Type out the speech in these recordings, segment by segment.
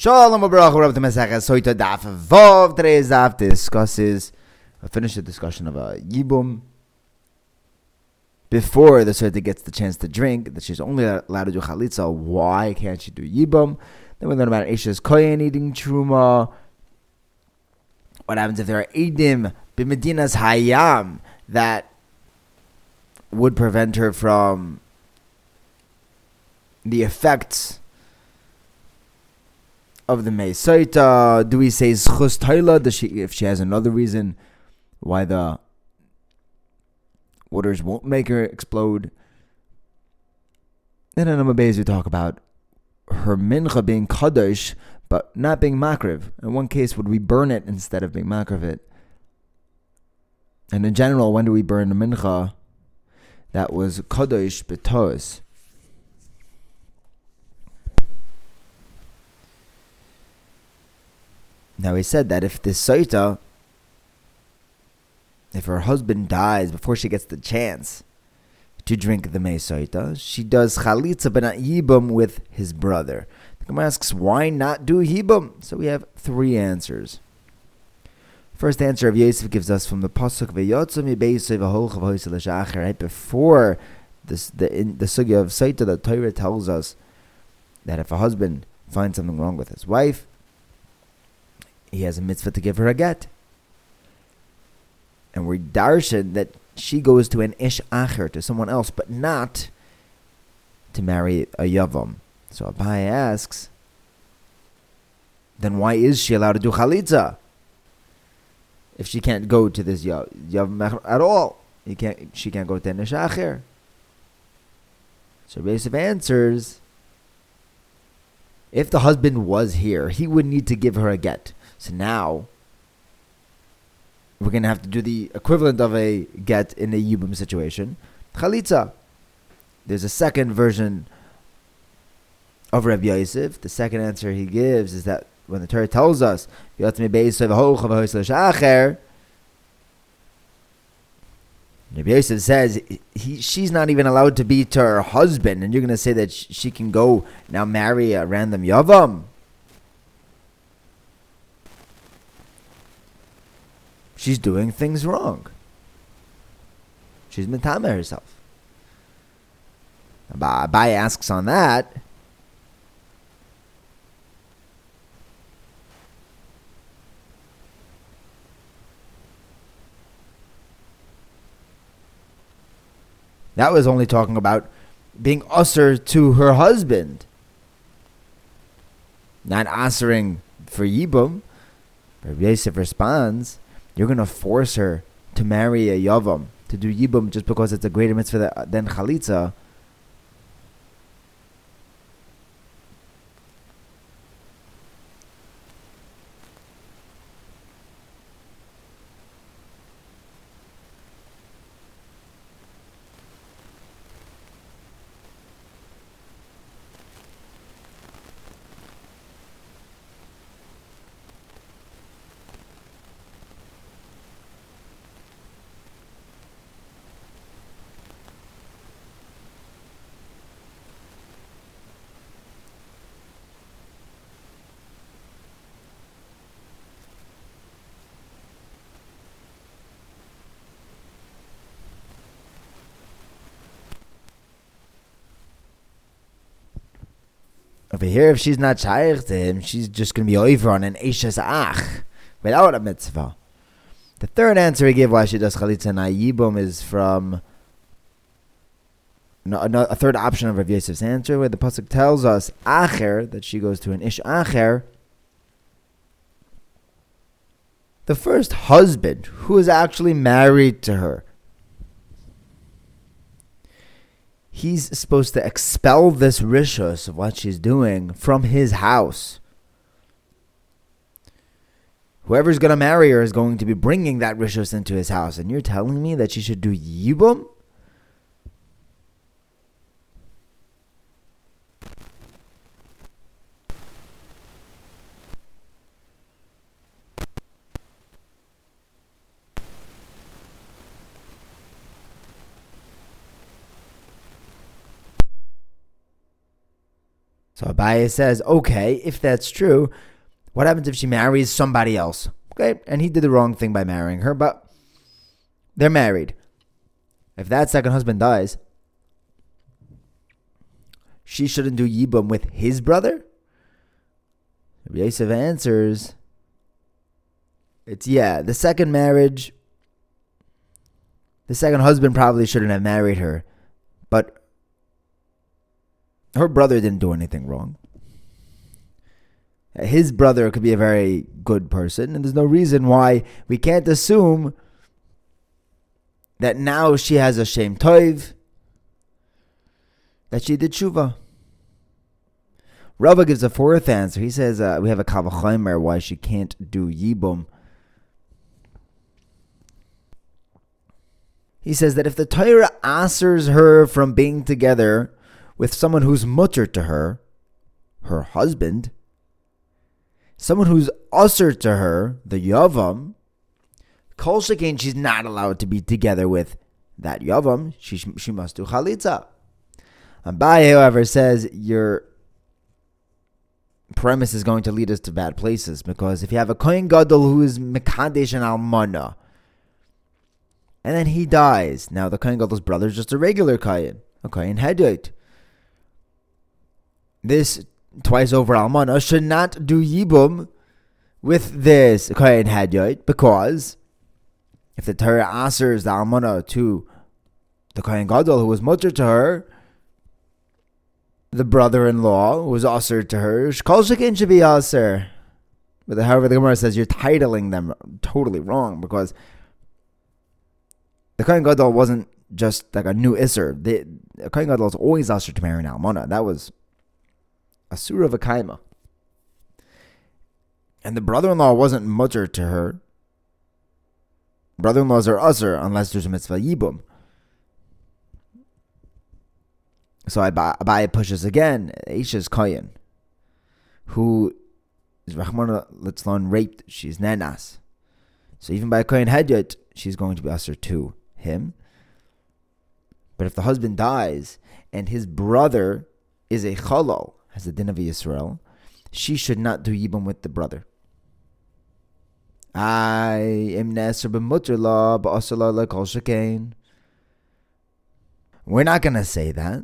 Shalom Abrach, we're up to Daf Vav. Today's Daf discusses, I finished the discussion of a Yibum. Before the Soita gets the chance to drink, that she's only allowed to do Chalitza. Why can't she do Yibum? Then we learn about Isha's Koyen eating Truma. What happens if there are Edim B'Medinas Hayam that would prevent her from the effects of the Meisaita? Do we say Zchus Taila? Does she, if she has another reason why the waters won't make her explode? Then in Amabez we talk about her mincha being kadosh, but not being makriv. In one case, would we burn it instead of being makriv it? And in general, when do we burn the mincha that was kadosh betos? Now he said that if this Saita, if her husband dies before she gets the chance to drink the Saita, she does Chalitza but not Yibum with his brother. The Gemara asks, why not do Yibum? So we have three answers. First answer of Yosef gives us from the pasuk v'yotzim yibeisay right before this, the in, the sugya of Saita, the Torah tells us that if a husband finds something wrong with his wife, he has a mitzvah to give her a get. And we're darshan that she goes to an ish acher, to someone else, but not to marry a yavam. So Abai asks, then why is she allowed to do chalitza? If she can't go to this yavam at all, he can't, she can't go to an ish acher. So Yosef answers, if the husband was here, he would need to give her a get. So now we're going to have to do the equivalent of a get in a Yibum situation. Chalitza. There's a second version of Rabbi Yosef. The second answer he gives is that when the Torah tells us, Rabbi Yosef says he, she's not even allowed to be to her husband, and you're going to say that she can go now marry a random Yavam. She's doing things wrong. She's mitame herself. Abai asks on that. That was only talking about being usher to her husband, not answering for Yibum. Rabbi Yosef responds, you're to force her to marry a yavam, to do yibum just because it's a greater mitzvah than chalitza, Over here, if she's not shaykh to him, she's just going to be over on an Eishes Ach without a mitzvah. The third answer he gave why she does chalitza na'yibum is from no, no, a third option of Rav Yosef's answer, where the pasuk tells us acher that she goes to an ish acher. The first husband who is actually married to her he's supposed to expel this rishus of what she's doing from his house. Whoever's going to marry her is going to be bringing that rishus into his house. And you're telling me that she should do yibum? So Abaye says, okay, if that's true, what happens if she marries somebody else? Okay, and he did the wrong thing by marrying her, but they're married. If that second husband dies, she shouldn't do Yibum with his brother? Yosef answers, it's yeah, the second marriage, the second husband probably shouldn't have married her, but her brother didn't do anything wrong. His brother could be a very good person, and there's no reason why we can't assume that now she has a shame toiv, that she did tshuva. Rava gives a fourth answer. He says uh, we have a kavachaimer why she can't do yibum. He says that if the Torah answers her from being together with someone who's mutter to her, her husband, someone who's usher to her, the yavam, kol shekain, she's not allowed to be together with that yavam. She she must do chalitza. Abaye, however, says you're premise is going to lead us to bad places because if you have a Kohen Gadol who is Mekadesh and Almana, and then he dies, now the Kohen Gadol's brother is just a regular Kohen, a Kohen Hedut. This twice over Almana should not do Yibum with this Kohen Hedut because if the Torah answers the Almana to the Kohen Gadol who was mutter to her, the brother-in-law was usher to her. Kol shekin should be usher. But however, the Gemara says you're titling them totally wrong because the Kohen Gadol wasn't just like a new Isser. The, Kohen Gadol was always usher to marry an Almana. That was a surah of a. And the brother-in-law wasn't mutter to her. Brother-in-laws are usher unless there's a mitzvah yibum. So Abaye pushes again. Isha's Koyin, who is Rahman Litzlon raped. She's Nenas. So even by Koyin Hedyot, she's going to be usher to him. But if the husband dies and his brother is a chalal, has the din of Yisrael, she should not do yibum with the brother. I am Nasr b'mutter ba'asala lekol shekain. We're not going to say that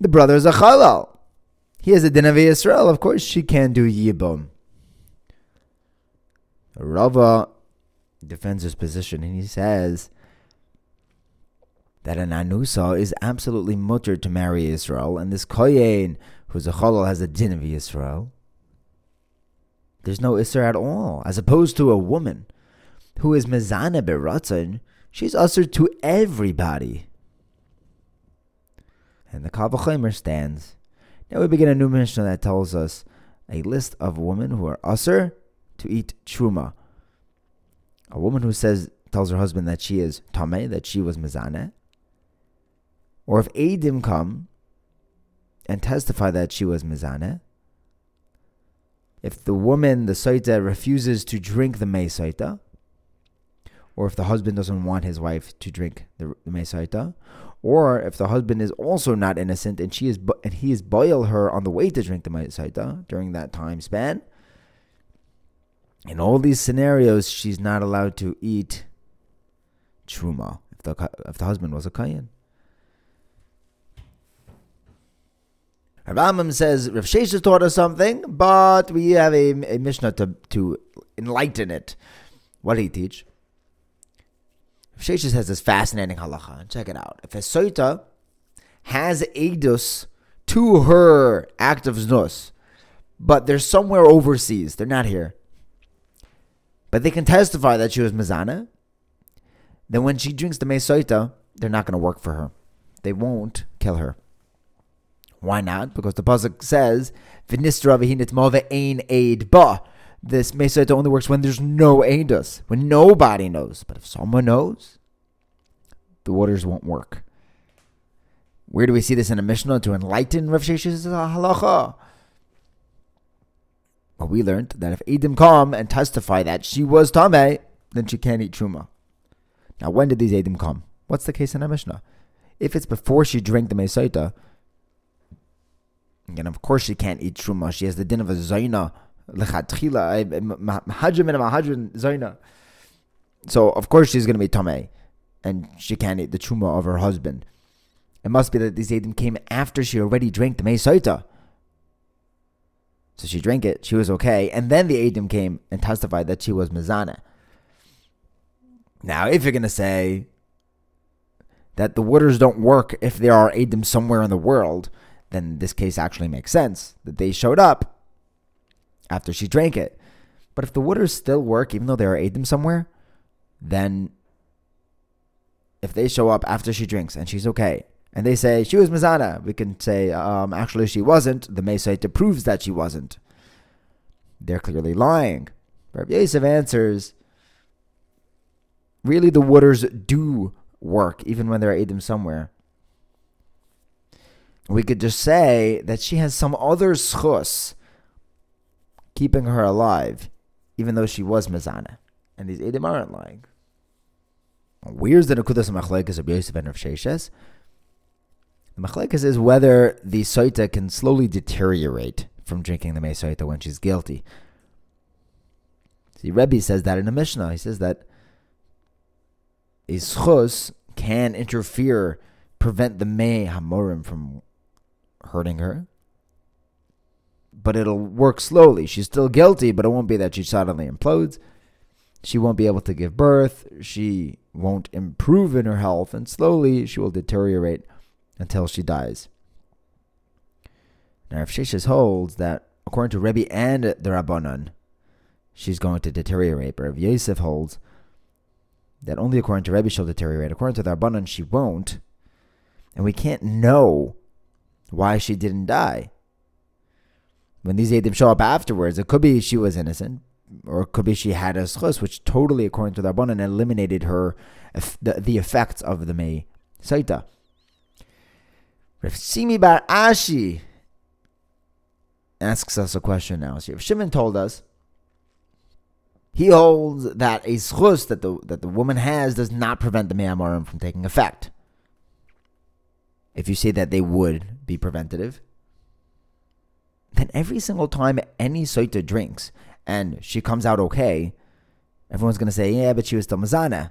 the brother is a chalal. He has a din of Israel. Of course, she can do yibum. Rava defends his position and he says that an anusa is absolutely mutter to marry Israel, and this kohen who's a chalal has a din of Israel. There's no isser at all, as opposed to a woman who is mezana beratzon. She's usher to everybody and the Kavachimer stands. Now we begin a new Mishnah that tells us a list of women who are usher to eat truma. A woman who says tells her husband that she is tame, that she was mizane, or if Adim come and testify that she was mizane, if the woman, the saita, refuses to drink the mei saita, or if the husband doesn't want his wife to drink the, the mei saita, or if the husband is also not innocent and she is and he is boil her on the way to drink the ma'asaita during that time span. In all these scenarios, she's not allowed to eat truma if the if the husband was a kayan. Rav Amram says Rav Sheshes taught us something, but we have a, a Mishnah to, to enlighten it. What did he teach? Sheshes has this fascinating halacha. Check it out. If a soita has edus to her act of znus, but they're somewhere overseas, they're not here, but they can testify that she was mizana, then when she drinks the mesoita, they're not going to work for her. They won't kill her. Why not? Because the pasuk says, "V'nistra v'hinit move ein aid ba." this Mesa only works when there's no Adas, when nobody knows. But if someone knows, the waters won't work. Where do we see this in a Mishnah to enlighten Rav Shesh's halacha? Well, we learned that if Edim come and testify that she was Tameh, then she can't eat Truma. Now, when did these Edim come? What's the case in a Mishnah? If it's before she drank the Mesaita, And of course, she can't eat truma. She has the din of a zaina, lechatchila, mahadrim and mahadrim zaina. So of course she's going to be tamei, and she can't eat the truma of her husband. It must be that these edim came after she already drank the meisaita. So she drank it, she was okay, and then the edim came and testified that she was mizana. Now, if you're going to say that the waters don't work if there are edim somewhere in the world, then this case actually makes sense that they showed up after she drank it. But if the waters still work, even though there are edim somewhere, then if they show up after she drinks and she's okay, and they say she was Mizana, we can say, um, actually she wasn't. The Mesaita proves that she wasn't. They're clearly lying. Rabbi Yosef answers, really the waters do work, even when there are Edim somewhere. We could just say that she has some other schus keeping her alive, even though she was Mizana. And these Edim aren't lying. Where's the Nakudas Machlekes of Yosef and Rav Sheshes? The Machlekes is whether the Soita can slowly deteriorate from drinking the Mei Soita when she's guilty. See, Rebbe says that in the Mishnah. He says that a schus can interfere, prevent the Mei Hamorim from hurting her. But it'll work slowly. She's still guilty, but it won't be that she suddenly implodes. She won't be able to give birth. She won't improve in her health, and slowly she will deteriorate until she dies. Now, if Sheshes holds that, according to Rebbe and the Rabbanon, she's going to deteriorate, but if Yosef holds that only according to Rebbe she'll deteriorate, according to the Rabbanon she won't, and we can't know why she didn't die. When these Adim show up afterwards, it could be she was innocent, or it could be she had a schus, which totally, according to the Rabbanon, eliminated her the, the effects of the May Saita. Rav Simi Bar Ashi asks us a question now. So if Shimon told us he holds that a schus that the that the woman has does not prevent the me'amarim from taking effect. If you say that they would be preventative, then every single time any soita drinks and she comes out okay, everyone's going to say, yeah, but she was still.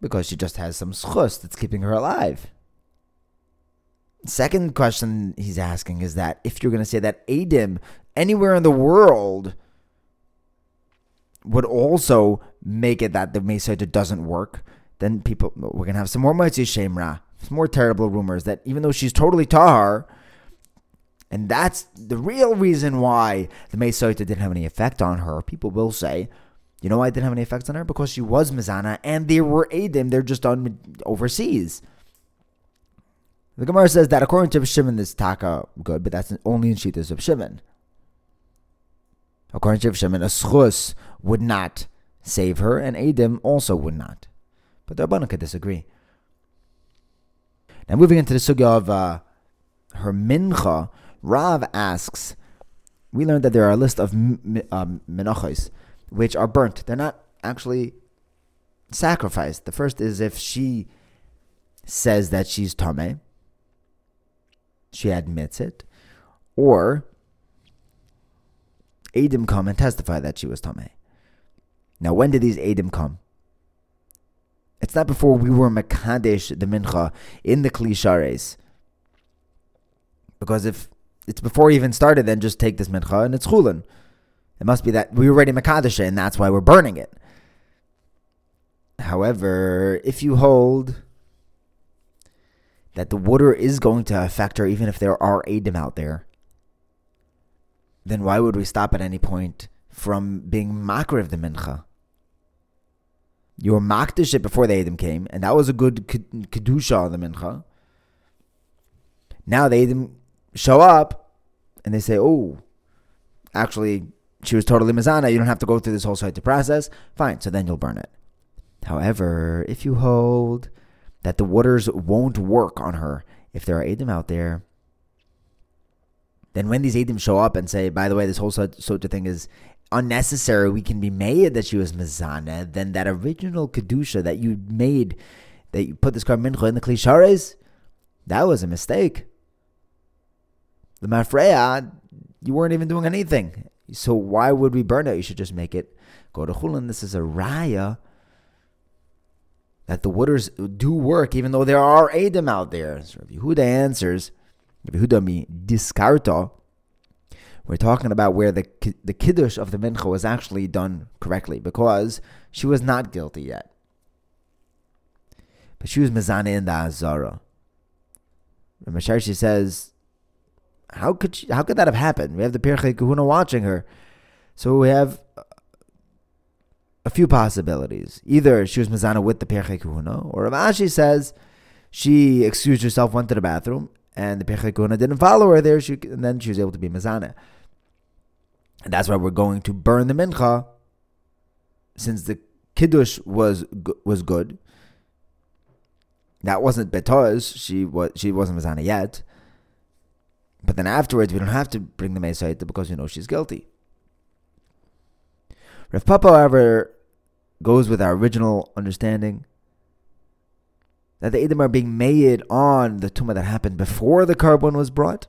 Because she just has some schus that's keeping her alive. Second question he's asking is that if you're going to say that Adim anywhere in the world would also make it that the Mesaita doesn't work, then people we're going to have some more Moitzi Shemra, some more terrible rumors that even though she's totally Tahar, and that's the real reason why the Mesaita didn't have any effect on her, people will say, you know why it didn't have any effects on her? Because she was Mizana and there were Adim, they're just on overseas. The Gemara says that according to Shimon, this taka good, but that's only in Shitas of Shimon. According to Shimon, a schus would not save her, and Adim also would not. But the Rabbanon could disagree. Now, moving into the sugya of uh, her mincha, Rav asks, we learned that there are a list of um, menachos which are burnt. They're not actually sacrificed. The first is if she says that she's tameh, she admits it, or Adim come and testify that she was Tameh. Now, when did these Adim come? It's not before we were Makadesh the Mincha in the Klishares. Because if it's before we even started, then just take this Mincha and it's Chulin. It must be that we were ready Makadesh and that's why we're burning it. However, if you hold that the water is going to affect her even if there are Adim out there, then why would we stop at any point from being makriv the mincha? You were makdish it before the Adim came, and that was a good kedusha of the mincha. Now the Adim show up, and they say, "Oh, actually, she was totally mizana. You don't have to go through this whole site process. Fine, so then you'll burn it." However, if you hold that the waters won't work on her if there are Adim out there. Then when these Adim show up and say, by the way, this whole Sota thing is unnecessary, we can be made that she was Mazana, then that original Kedusha that you made, that you put this Kar Mincha in the Klishares, that was a mistake. the mafreya, you weren't even doing anything. So why would we burn it? You should just make it go to chulin. This is a raya that the waters do work, even though there are Adam out there. So if Yehuda answers, if Yehuda mi diskarta. We're talking about where the the kiddush of the mincha was actually done correctly because she was not guilty yet, but she was mezana in the azara. Masharshi says, "How could she, how could that have happened? We have the Pirchei Kahuna watching her, so we have a few possibilities. Either she was Mizana with the Pirchei Kuhuna, or Rav Ashi says she excused herself, went to the bathroom, and the Pirchei Kuhuna didn't follow her there, she, and then she was able to be Mizana. And that's why we're going to burn the Mincha, since the Kiddush was was good. That wasn't because she was she wasn't Mizana yet. But then afterwards, we don't have to bring the Mesaita because you know she's guilty. Rav Papa, however, goes with our original understanding that the Edom are being made on the tumah that happened before the carbon was brought.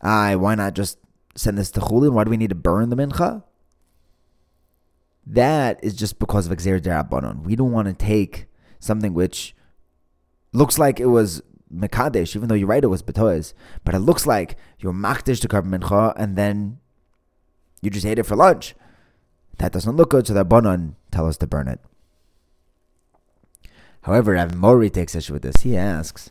Aye, why not just send this to Chulin? Why do we need to burn the mincha? That is just because of Xer Darabanon. We don't want to take something which looks like it was Mekadesh, even though you write it was Betois, but it looks like you're Makdish to carbon mincha and then you just ate it for lunch. That doesn't look good, so the Bonon tell us to burn it. However, Rav Mori takes issue with this. He asks,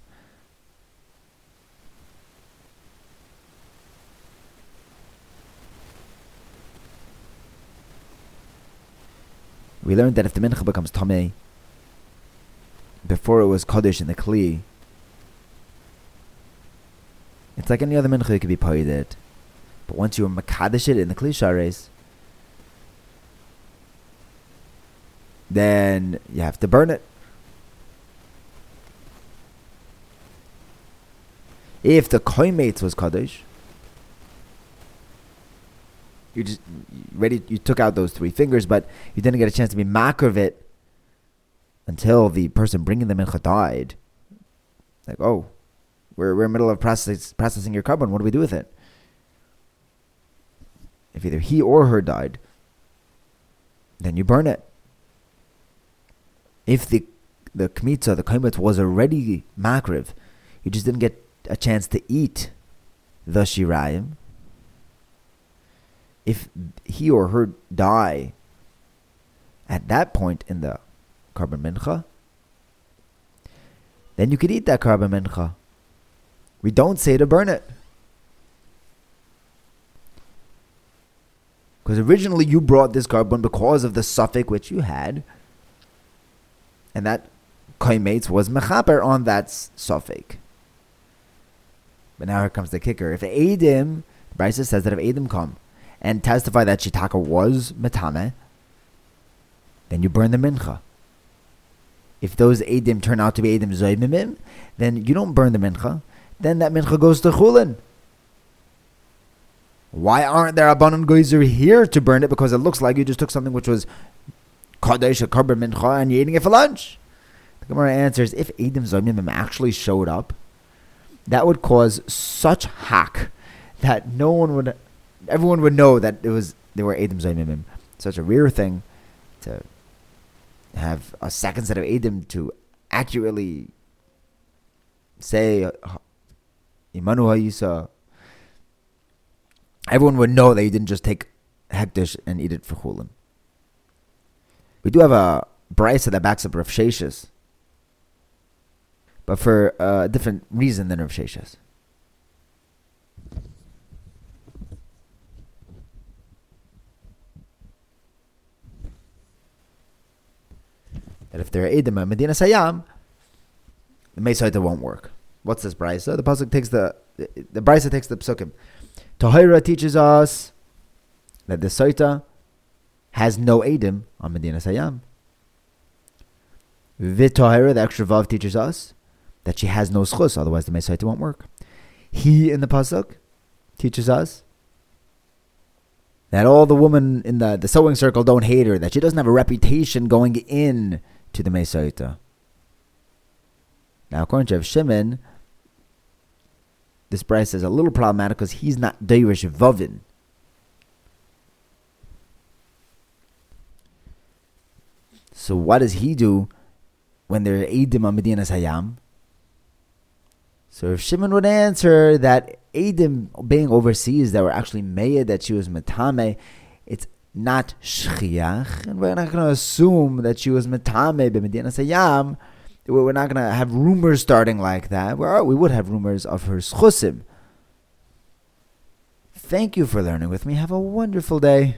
We learned that if the mincha becomes tamei before it was kaddish in the kli, it's like any other mincha could be paid but once you makadish it in the klishares, then you have to burn it. If the koimates was kaddish, you just ready. You took out those three fingers, but you didn't get a chance to be makar of it until the person bringing the mincha died. Like, oh, we're we're in the middle of process, processing your carbon. What do we do with it? if either he or her died, then you burn it. If the the kmitza, the kaimet was already makriv, you just didn't get a chance to eat the shirayim. If he or her die at that point in the carbon mincha, then you could eat that carbon mincha. We don't say to burn it. Because originally you brought this carbon because of the suffix which you had, and that kaimates was mechaper on that suffix. But now here comes the kicker. If Adim, Brisa says that if Adim come and testify that Shitaka was metame, then you burn the mincha. If those Adim turn out to be Adim Zoymimim, then you don't burn the mincha. Then that mincha goes to Chulin. Why aren't there abundant geyser here to burn it? Because it looks like you just took something which was kadesh a carbon mincha and you're eating it for lunch. The Gemara answers: If Edom Zomim actually showed up, that would cause such hack that no one would, everyone would know that it was they were Edom Zomim. Such a rare thing to have a second set of Edom to accurately say uh, Imanu Hayisa everyone would know that you didn't just take hektish and eat it for chulin. We do have a brisa that backs up Rav Sheshes, but for a different reason than Rav Sheshes. That if there are Edom at Medina Sayam, the Mesaita won't work. What's this brisa? The pasuk takes the the brisa takes the psukim. Tahira teaches us that the Saita has no Edim on Medina Sayam. Vitahira, the extra Vav, teaches us that she has no schus, otherwise the Mesaita won't work. He in the Pasuk teaches us that all the women in the, the sewing circle don't hate her, that she doesn't have a reputation going in to the Mesaita. Now, according to Shimon, this brisa is a little problematic because he's not Deirish Vovin. So what does he do when there are Eidim on Medina Hayam? So if Shimon would answer that Eidim being overseas that were actually Meya, that she was Matame, it's not Shchiach, and we're not going to assume that she was Matame by Medina Hayam. We're not going to have rumors starting like that. We would have rumors of her schusim. Thank you for learning with me. Have a wonderful day.